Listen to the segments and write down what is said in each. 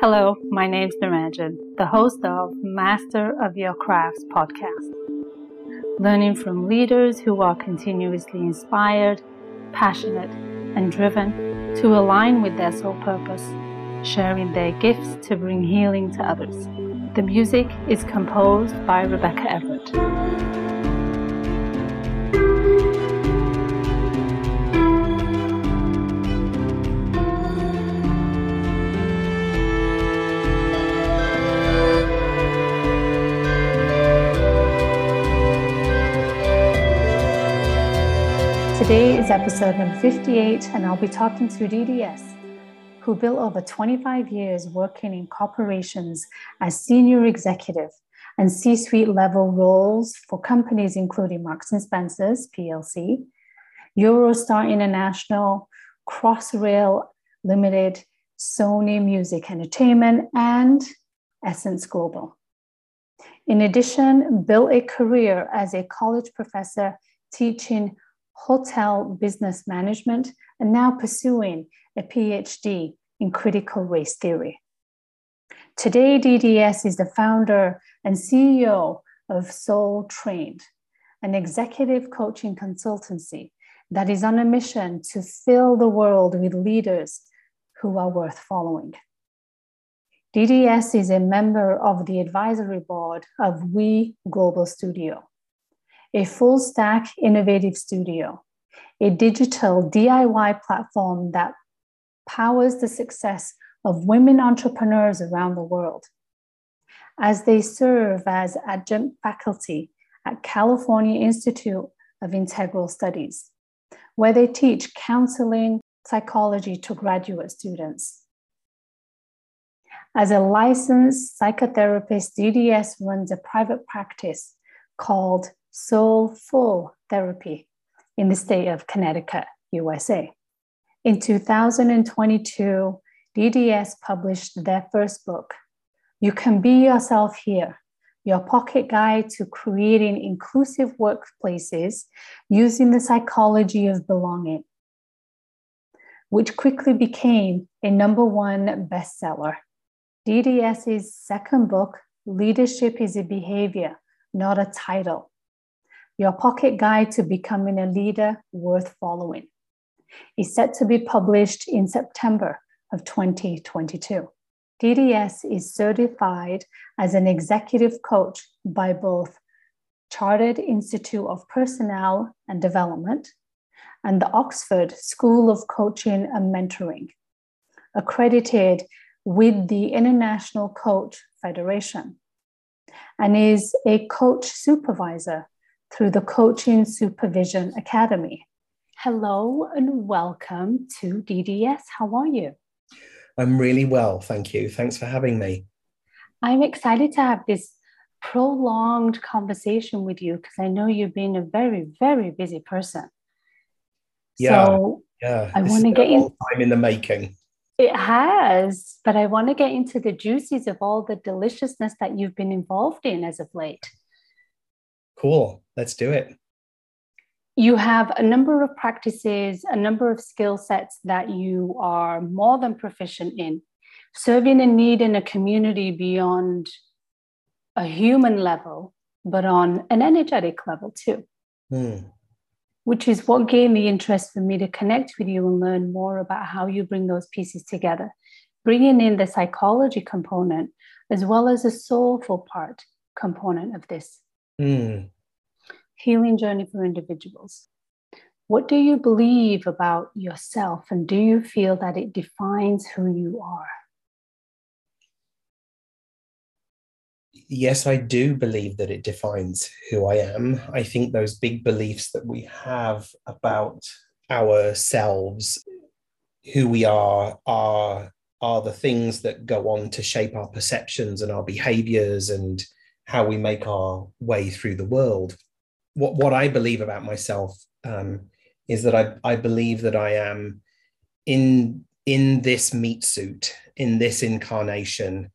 Hello, my name's Niranjan, the host of Master of Your Crafts podcast. Learning from leaders who are continuously inspired, passionate, and driven to align with their soul purpose, sharing their gifts to bring healing to others. The music is composed by Rebecca Everett. Today is episode number 58, and I'll be talking to DDS, who built over 25 years working in corporations as senior executive and C suite level roles for companies including Marks and Spencer's PLC, Eurostar International, Crossrail Limited, Sony Music Entertainment, and Essence Global. In addition, built a career as a college professor teaching hotel business management, and now pursuing a PhD in critical race theory. Today, DDS is the founder and CEO of Soul Trained, an executive coaching consultancy that is on a mission to fill the world with leaders who are worth following. DDS is a member of the advisory board of We Global Studio, a full stack innovative studio, a digital DIY platform that powers the success of women entrepreneurs around the world. As they serve as adjunct faculty at California Institute of Integral Studies, where they teach counseling psychology to graduate students. As a licensed psychotherapist, DDS runs a private practice called Soulful Therapy in the state of Connecticut, USA. In 2022, DDS published their first book, You Can Be Yourself Here Your Pocket Guide to Creating Inclusive Workplaces Using the Psychology of Belonging, which quickly became a number one bestseller. DDS's second book, Leadership is a Behavior, Not a Title, your Pocket Guide to Becoming a Leader Worth Following is set to be published in September of 2022. DDS is certified as an executive coach by both Chartered Institute of Personnel and Development and the Oxford School of Coaching and Mentoring, accredited with the International Coach Federation, and is a coach supervisor through the Coaching Supervision Academy. Hello and welcome to DDS. How are you? I'm really well, thank you. Thanks for having me. I'm excited to have this prolonged conversation with you because I know you've been a very, very busy person. Yeah, so yeah. I want to get in time in the making. It has, but I want to get into the juices of all the deliciousness that you've been involved in as of late. Cool. Let's do it. You have a number of practices, a number of skill sets that you are more than proficient in. Serving a need in a community beyond a human level, but on an energetic level too. Mm. Which is what gave me interest for me to connect with you and learn more about how you bring those pieces together, bringing in the psychology component as well as a soulful part component of this. Mm. Healing journey for individuals. What do you believe about yourself, and do you feel that it defines who you are? Yes, I do believe that it defines who I am. I think those big beliefs that we have about ourselves, who we are, are are the things that go on to shape our perceptions and our behaviors and how we make our way through the world. What, what I believe about myself um, is that I, I believe that I am in in this meat suit, in this incarnation,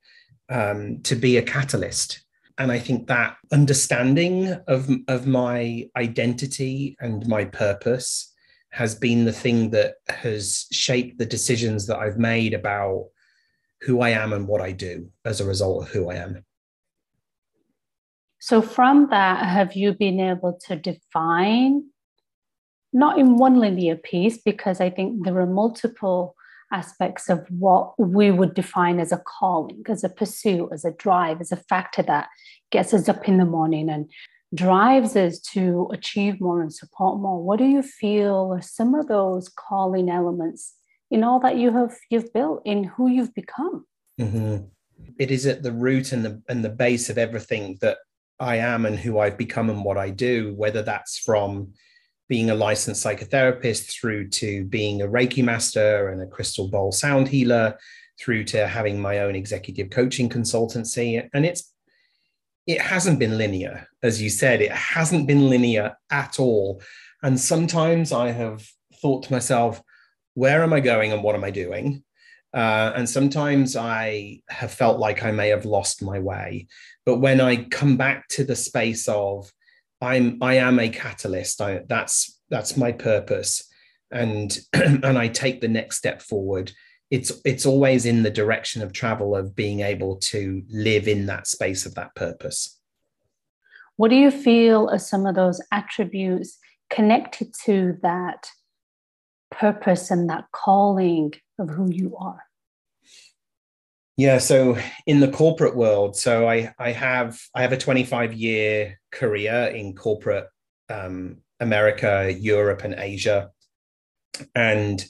um, to be a catalyst. And I think that understanding of, of my identity and my purpose has been the thing that has shaped the decisions that I've made about who I am and what I do as a result of who I am. So, from that, have you been able to define, not in one linear piece, because I think there are multiple aspects of what we would define as a calling, as a pursuit, as a drive, as a factor that gets us up in the morning and drives us to achieve more and support more. What do you feel are some of those calling elements in all that you have you've built in who you've become? Mm-hmm. It is at the root and the and the base of everything that I am and who I've become and what I do, whether that's from being a licensed psychotherapist through to being a Reiki master and a crystal bowl sound healer, through to having my own executive coaching consultancy. And it's it hasn't been linear, as you said, it hasn't been linear at all. And sometimes I have thought to myself, where am I going and what am I doing? Uh, and sometimes I have felt like I may have lost my way. But when I come back to the space of I'm I am a catalyst, I, that's that's my purpose, and and I take the next step forward. It's it's always in the direction of travel of being able to live in that space of that purpose. What do you feel are some of those attributes connected to that purpose and that calling of who you are? Yeah, so in the corporate world, so I I have I have a 25 year career in corporate um, America, Europe, and Asia, and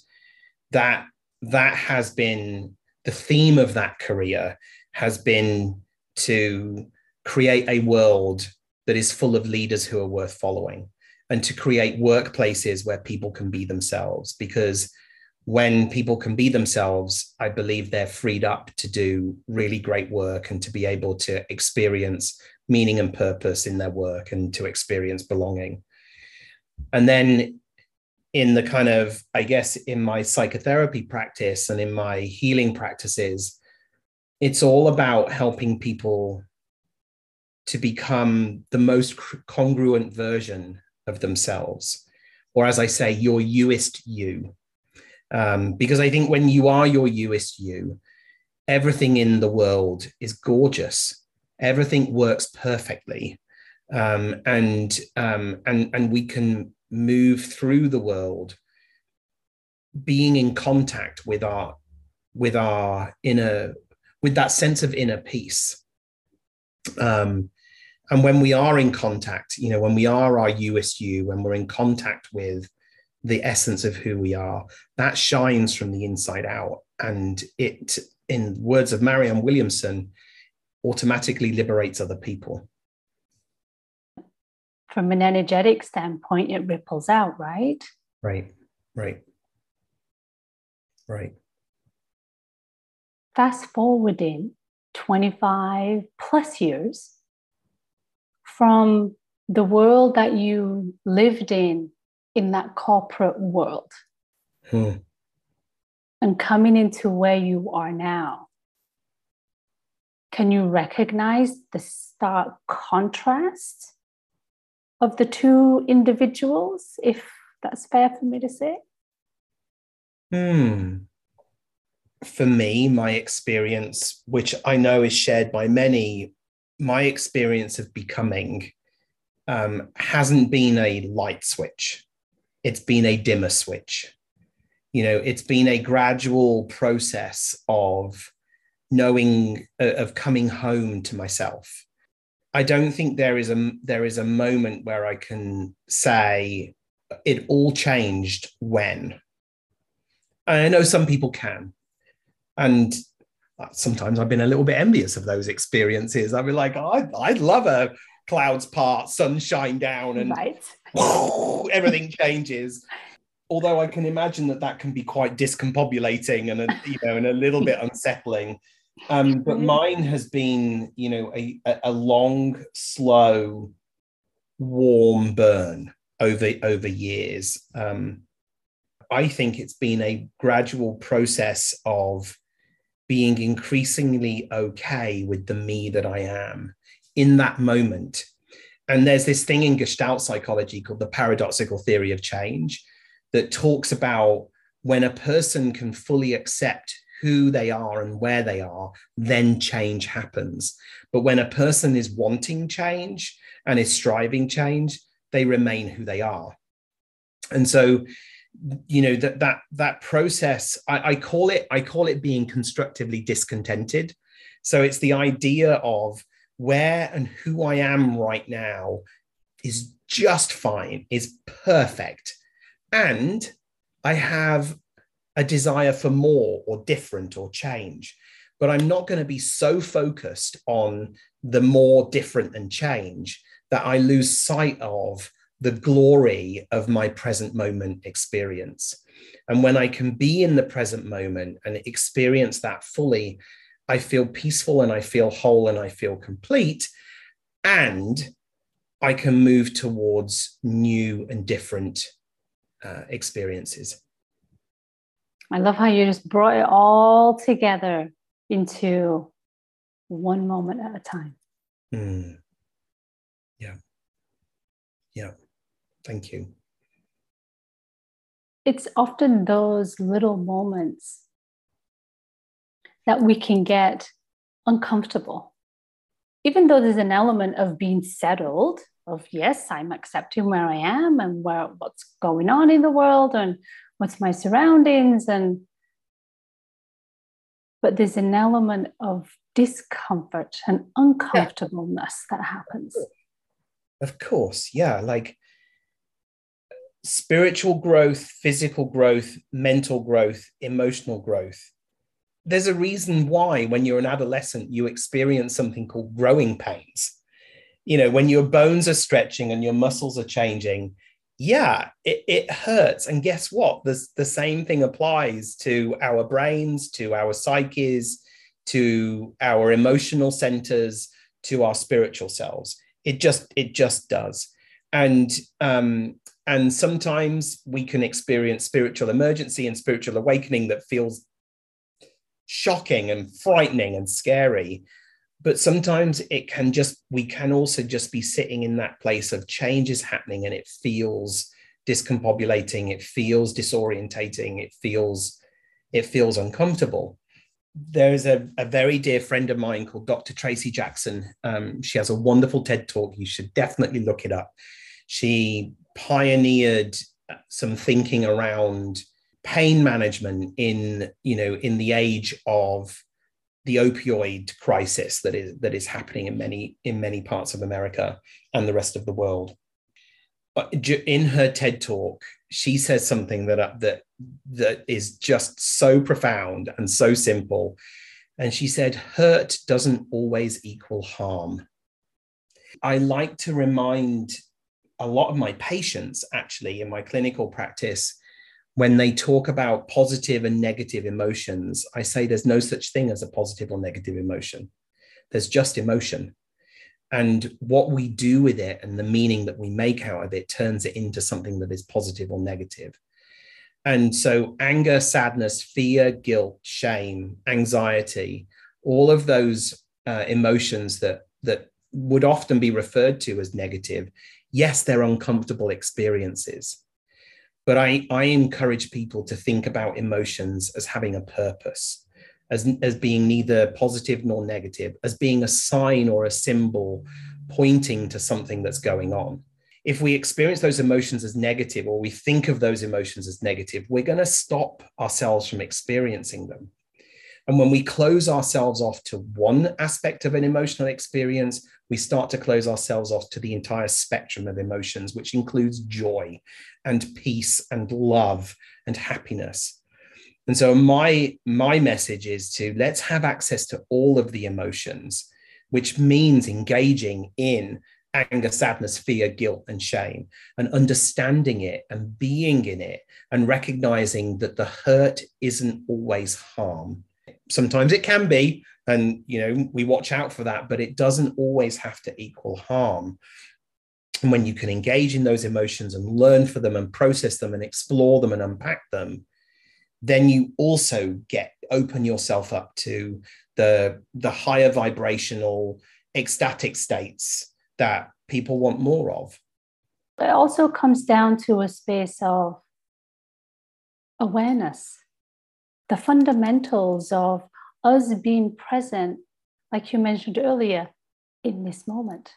that that has been the theme of that career has been to create a world that is full of leaders who are worth following and to create workplaces where people can be themselves because when people can be themselves, I believe they're freed up to do really great work and to be able to experience meaning and purpose in their work and to experience belonging. And then in the kind of, I guess, in my psychotherapy practice and in my healing practices, it's all about helping people to become the most congruent version of themselves. Or as I say, your youest you um, because I think when you are your youest you, everything in the world is gorgeous. Everything works perfectly, um, and um, and and we can move through the world, being in contact with our with our inner with that sense of inner peace. Um, and when we are in contact, you know, when we are our you, when we're in contact with the essence of who we are. That shines from the inside out. And it in words of marianne williamson automatically liberates other people. From an energetic standpoint it ripples out right? Right right. Right. Fast forwarding 25 plus years from the world that you lived in in that corporate world. Hmm. and coming into where you are now can you recognize the stark contrast of the two individuals if that's fair for me to say? Hmm. For me my experience which i know is shared by many my experience of becoming um, hasn't been a light switch it's been a dimmer switch. You know, it's been a gradual process of knowing, uh, of coming home to myself. I don't think there is a there is a moment where I can say it all changed when. I know some people can, and sometimes I've been a little bit envious of those experiences. I'd be like, oh, I'd, I'd love a clouds part, sunshine down, and right. everything changes. Although I can imagine that that can be quite discombobulating and a, you know and a little bit unsettling. Um, but mm-hmm. mine has been, you know, a, a long, slow, warm burn over over years. Um, I think it's been a gradual process of being increasingly okay with the me that I am in that moment and there's this thing in Gestalt psychology called the paradoxical theory of change that talks about when a person can fully accept who they are and where they are, then change happens. But when a person is wanting change and is striving change, they remain who they are. And so, you know, that that that process, I, I call it, I call it being constructively discontented. So it's the idea of where and who I am right now is just fine, is perfect. And I have a desire for more or different or change. But I'm not going to be so focused on the more different and change that I lose sight of the glory of my present moment experience. And when I can be in the present moment and experience that fully, I feel peaceful and I feel whole and I feel complete. And I can move towards new and different uh, experiences. I love how you just brought it all together into one moment at a time. Mm. Yeah. Yeah. Thank you. It's often those little moments that we can get uncomfortable. Even though there's an element of being settled, of yes, I'm accepting where I am and where what's going on in the world and what's my surroundings and but there's an element of discomfort and uncomfortableness yeah. that happens of course yeah like spiritual growth physical growth mental growth emotional growth there's a reason why when you're an adolescent you experience something called growing pains you know when your bones are stretching and your muscles are changing yeah, it, it hurts. And guess what? The, the same thing applies to our brains, to our psyches, to our emotional centers, to our spiritual selves. It just, it just does. And um, and sometimes we can experience spiritual emergency and spiritual awakening that feels shocking and frightening and scary. But sometimes it can just we can also just be sitting in that place of change is happening and it feels discombobulating it feels disorientating it feels it feels uncomfortable. There's a, a very dear friend of mine called dr tracy jackson. Um, she has a wonderful ted talk. You should definitely look it up. She pioneered some thinking around pain management in you know in the age of the opioid crisis that is that is happening in many in many parts of America and the rest of the world. In her TED talk, she says something that uh, that that is just so profound and so simple. And she said, "Hurt doesn't always equal harm." I like to remind a lot of my patients, actually, in my clinical practice, when they talk about positive and negative emotions, I say there's no such thing as a positive or negative emotion. There's just emotion. And what we do with it and the meaning that we make out of it turns it into something that is positive or negative. And so, anger, sadness, fear, guilt, shame, anxiety, all of those uh, emotions that, that would often be referred to as negative, yes, they're uncomfortable experiences but I, I encourage people to think about emotions as having a purpose, as, as being neither positive nor negative, as being a sign or a symbol pointing to something that's going on. If we experience those emotions as negative or we think of those emotions as negative, we're going to stop ourselves from experiencing them. And when we close ourselves off to one aspect of an emotional experience, we start to close ourselves off to the entire spectrum of emotions, which includes joy and peace and love and happiness. And so my my message is to let's have access to all of the emotions, which means engaging in anger, sadness, fear, guilt, and shame, and understanding it and being in it and recognizing that the hurt isn't always harm sometimes it can be and you know we watch out for that but it doesn't always have to equal harm. And when you can engage in those emotions and learn for them and process them and explore them and unpack them then you also get open yourself up to the the higher vibrational ecstatic states that people want more of. It also comes down to a space of awareness the fundamentals of us being present, like you mentioned earlier, in this moment.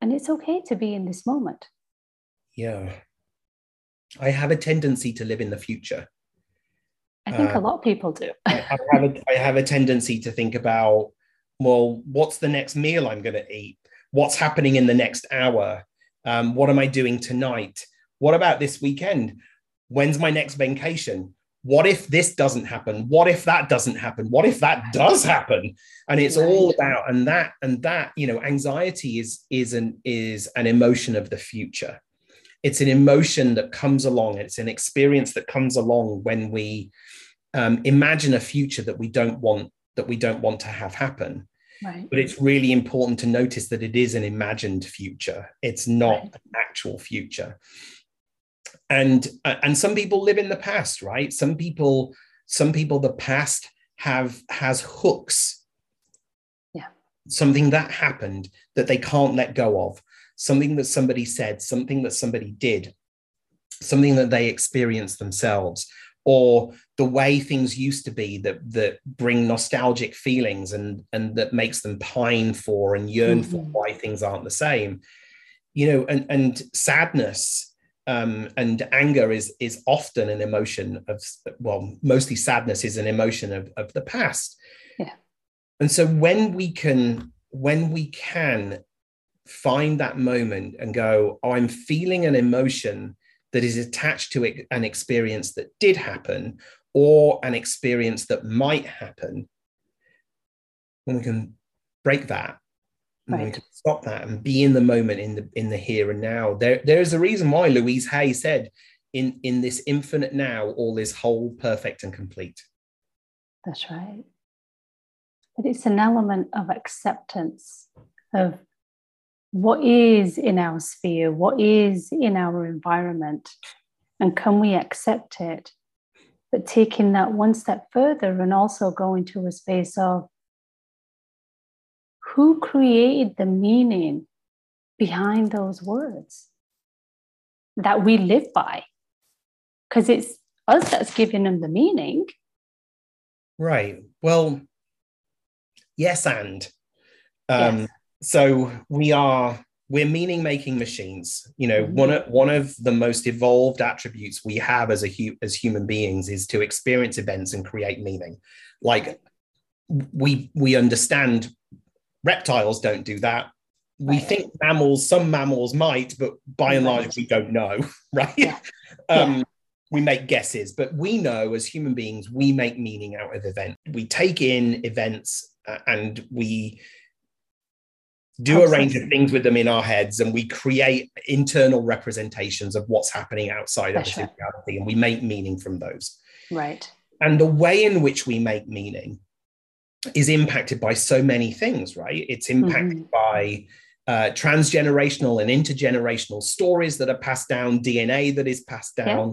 And it's okay to be in this moment. Yeah. I have a tendency to live in the future. I think a lot of people do. I, I, have a, I have a tendency to think about, well, what's the next meal I'm going to eat? What's happening in the next hour? Um, what am I doing tonight? What about this weekend? When's my next vacation? What if this doesn't happen? What if that doesn't happen? What if that does happen? And it's all about and that and that you know anxiety is is an is an emotion of the future. It's an emotion that comes along. It's an experience that comes along when we um, imagine a future that we don't want that we don't want to have happen. Right. But it's really important to notice that it is an imagined future. It's not right. an actual future and uh, and some people live in the past right? Some people some people the past have has hooks. Yeah. Something that happened that they can't let go of. Something that somebody said something that somebody did. Something that they experienced themselves. Or the way things used to be that that bring nostalgic feelings and and that makes them pine for and yearn mm-hmm. for why things aren't the same. You know and and sadness um, and anger is is often an emotion of well mostly sadness is an emotion of, of the past. Yeah. And so when we can when we can find that moment and go oh, i'm feeling an emotion that is attached to it, an experience that did happen or an experience that might happen when we can break that Right. We can stop that and be in the moment, in the in the here and now. There, there is a reason why Louise Hay said, "In in this infinite now, all is whole, perfect, and complete." That's right. But it's an element of acceptance of what is in our sphere, what is in our environment, and can we accept it? But taking that one step further and also going to a space of who created the meaning behind those words that we live by? Because it's us that's giving them the meaning. Right. Well, yes, and um, yes. so we are we're meaning making machines you know mm-hmm. one of one of the most evolved attributes we have as a hu- as human beings is to experience events and create meaning like we we understand Reptiles don't do that. We right. think mammals, some mammals might, but by and large, we don't know, right? Yeah. um, yeah. We make guesses, but we know as human beings, we make meaning out of events. We take in events uh, and we do a range of things with them in our heads and we create internal representations of what's happening outside That's of the reality and we make meaning from those. Right. And the way in which we make meaning is impacted by so many things, right? It's impacted mm-hmm. by uh, transgenerational and intergenerational stories that are passed down, DNA that is passed down.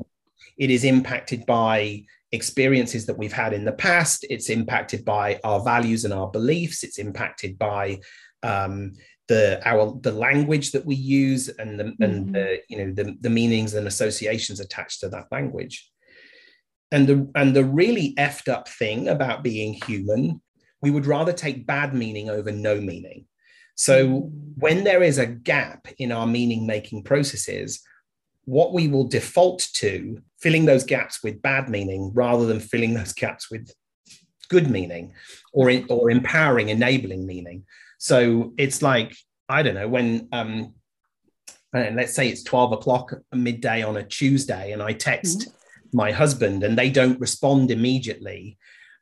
Yeah. It is impacted by experiences that we've had in the past. It's impacted by our values and our beliefs. It's impacted by um, the our the language that we use and the mm-hmm. and the you know the, the meanings and associations attached to that language. And the and the really effed up thing about being human we would rather take bad meaning over no meaning. So mm. when there is a gap in our meaning making processes, what we will default to filling those gaps with bad meaning rather than filling those gaps with good meaning or in, or empowering enabling meaning so it's like i don't know when um and let's say it's 12 o'clock midday on a tuesday and i text mm-hmm. my husband and they don't respond immediately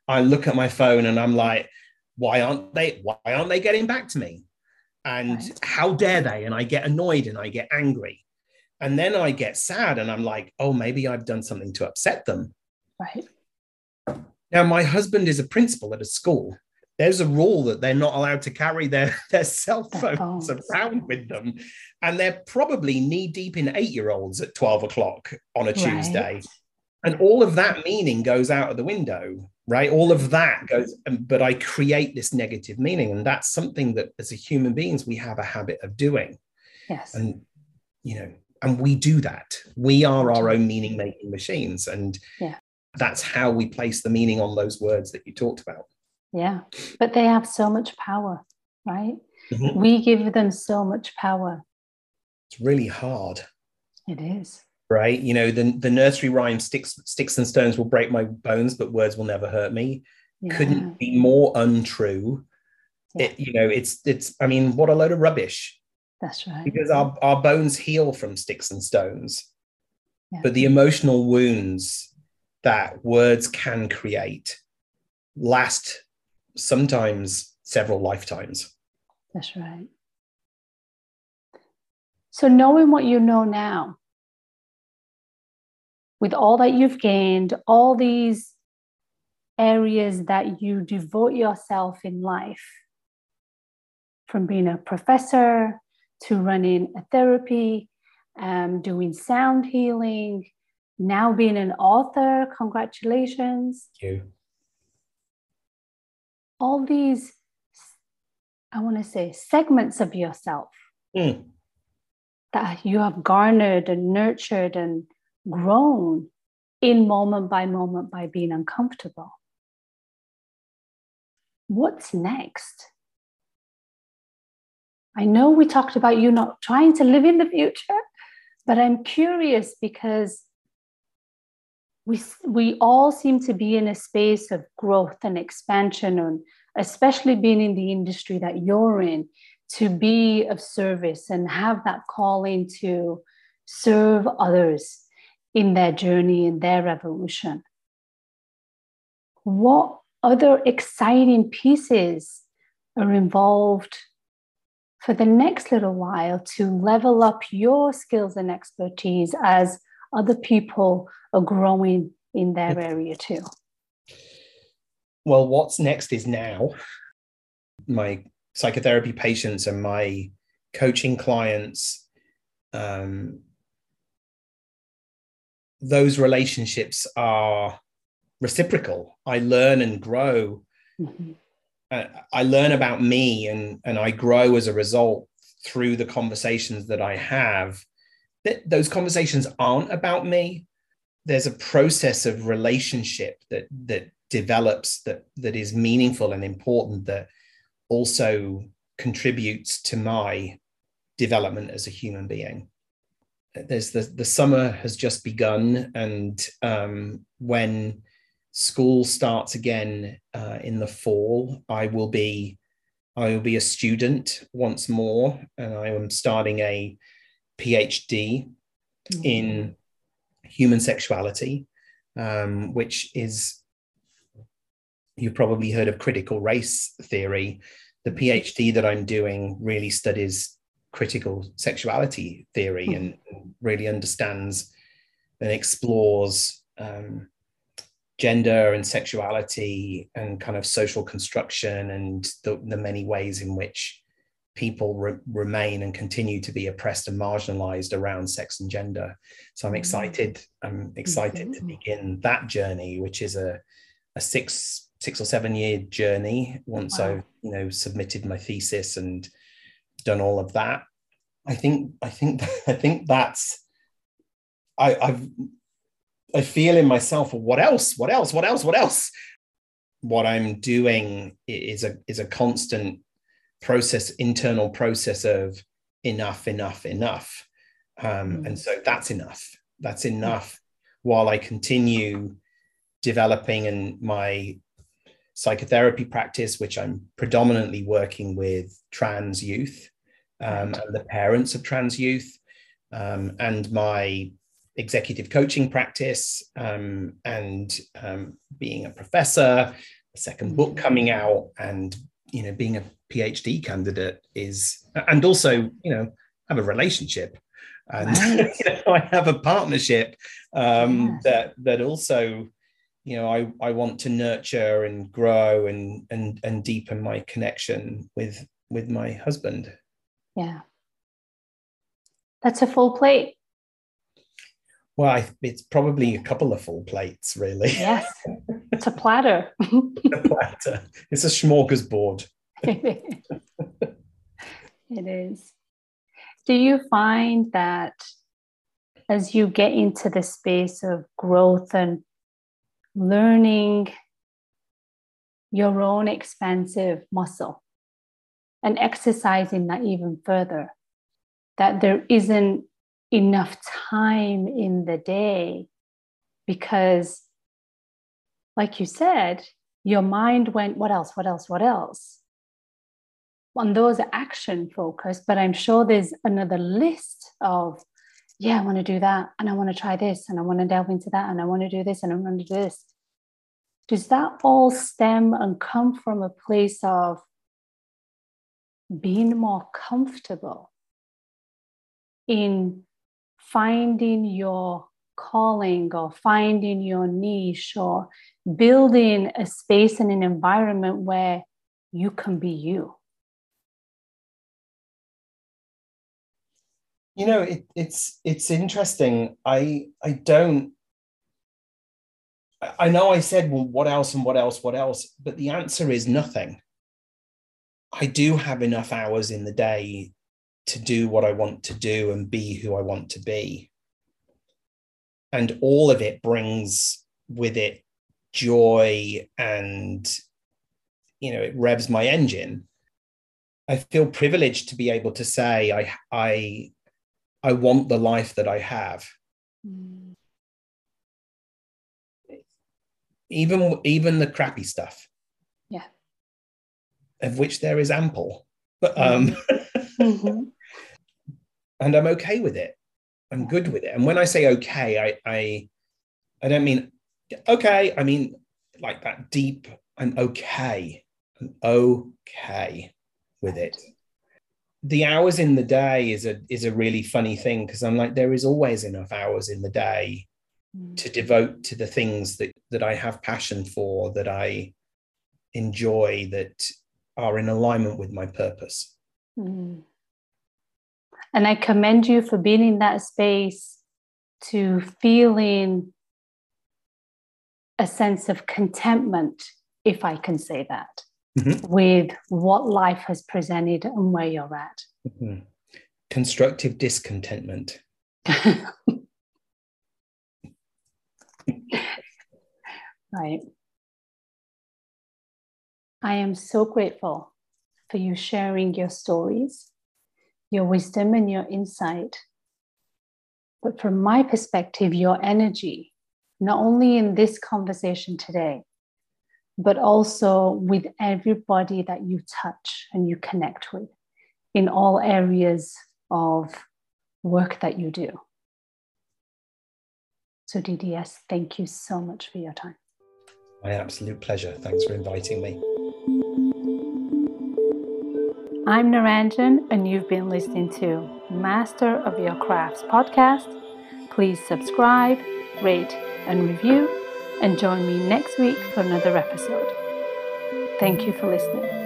I look at my phone and I'm like, why aren't they? Why aren't they getting back to me? And right. how dare they? And I get annoyed and I get angry. And then I get sad and I'm like, oh, maybe I've done something to upset them. Right. Now, my husband is a principal at a school. There's a rule that they're not allowed to carry their, their cell phones around with them. And they're probably knee deep in eight year olds at 12 o'clock on a Tuesday. And all of that meaning goes out of the window right? All of that goes but i create this negative meaning. And that's something that as a human beings we have a habit of doing. Yes. And you know and we do that. We are our own meaning making machines. And yeah. that's how we place the meaning on those words that you talked about. Yeah. But they have so much power right? Mm-hmm. we give them so much power. It's really hard. It is right? You know the, the nursery rhyme sticks sticks and stones will break my bones but words will never hurt me. Yeah. couldn't be more untrue. Yeah. it you know it's it's i mean what a load of rubbish. That's right. Because our, our bones heal from sticks and stones. Yeah. but the emotional wounds that words can create last sometimes several lifetimes. That's right. So knowing what you know now with all that you've gained, all these areas that you devote yourself in life, from being a professor to running a therapy, um, doing sound healing, now being an author, congratulations. Thank you. All these, I want to say, segments of yourself mm. that you have garnered and nurtured and grown in moment by moment by being uncomfortable. What's next? I know we talked about you not trying to live in the future, but I'm curious because we, we all seem to be in a space of growth and expansion, and especially being in the industry that you're in, to be of service and have that calling to serve others in their journey, in their revolution. What other exciting pieces are involved for the next little while to level up your skills and expertise as other people are growing in their area too? Well, what's next is now. My psychotherapy patients and my coaching clients um, those relationships are reciprocal. I learn and grow. Mm-hmm. Uh, I learn about me and, and I grow as a result through the conversations that I have. That those conversations aren't about me. There's a process of relationship that that develops that that is meaningful and important that also contributes to my development as a human being there's the the summer has just begun, and um, when school starts again uh, in the fall, I will be I will be a student once more, and I am starting a PhD mm-hmm. in human sexuality, um, which is you've probably heard of critical race theory. The PhD that I'm doing really studies critical sexuality theory mm. and really understands and explores um, gender and sexuality and kind of social construction and the, the many ways in which people re- remain and continue to be oppressed and marginalized around sex and gender so i'm excited i'm excited to begin that journey which is a, a six six or seven year journey once wow. i've you know submitted my thesis and done all of that. I think I think I think that's I I've I feel in myself what else what else what else what else what I'm doing is a is a constant process internal process of enough enough enough um, mm. and so that's enough that's enough while I continue developing and my psychotherapy practice which I'm predominantly working with trans youth um, and the parents of trans youth, um, and my executive coaching practice, um, and um, being a professor, a second book mm. coming out, and you know being a PhD candidate is, and also you know have a relationship, and right. you know, I have a partnership um, that that also you know I, I want to nurture and grow and and and deepen my connection with with my husband yeah. That's a full plate. Well, I, it's probably a couple of full plates, really. Yes, it's a platter. a platter. It's a smorgasbord. it is. Do you find that as you get into the space of growth and learning your own expansive muscle and exercising that even further. That there isn't enough time in the day because, like you said, your mind went, what else, what else, what else? On those action focused, but I'm sure there's another list of, yeah, I want to do that, and I want to try this, and I want to delve into that, and I want to do this, and I want to do this. Does that all stem and come from a place of being more comfortable in finding your calling or finding your niche or building a space and an environment where you can be you. You know, it, it's it's interesting. I I don't. I know I said, well, what else and what else, what else? But the answer is nothing. I do have enough hours in the day to do what I want to do and be who I want to be. And all of it brings with it joy and, you know, it revs my engine. I feel privileged to be able to say, I, I, I want the life that I have. Mm. Even, even the crappy stuff. Yeah. Of which there is ample. But um, mm-hmm. and I'm okay with it. I'm good with it. And when I say okay, I I I don't mean okay. I mean like that deep. I'm okay. I'm okay with it. The hours in the day is a is a really funny thing because I'm like there is always enough hours in the day mm. to devote to the things that that I have passion for, that I enjoy, that are in alignment with my purpose. Mm. And I commend you for being in that space to feeling a sense of contentment, if I can say that, mm-hmm. with what life has presented and where you're at. Mm-hmm. Constructive discontentment. right. I am so grateful for you sharing your stories your wisdom and your insight. But from my perspective, your energy, not only in this conversation today, but also with everybody that you touch and you connect with in all areas of work that you do. So, DDS, thank you so much for your time. My absolute pleasure. Thanks for inviting me. I'm Niranjan, and you've been listening to Master of Your Crafts podcast. Please subscribe, rate, and review, and join me next week for another episode. Thank you for listening.